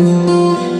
Ooh.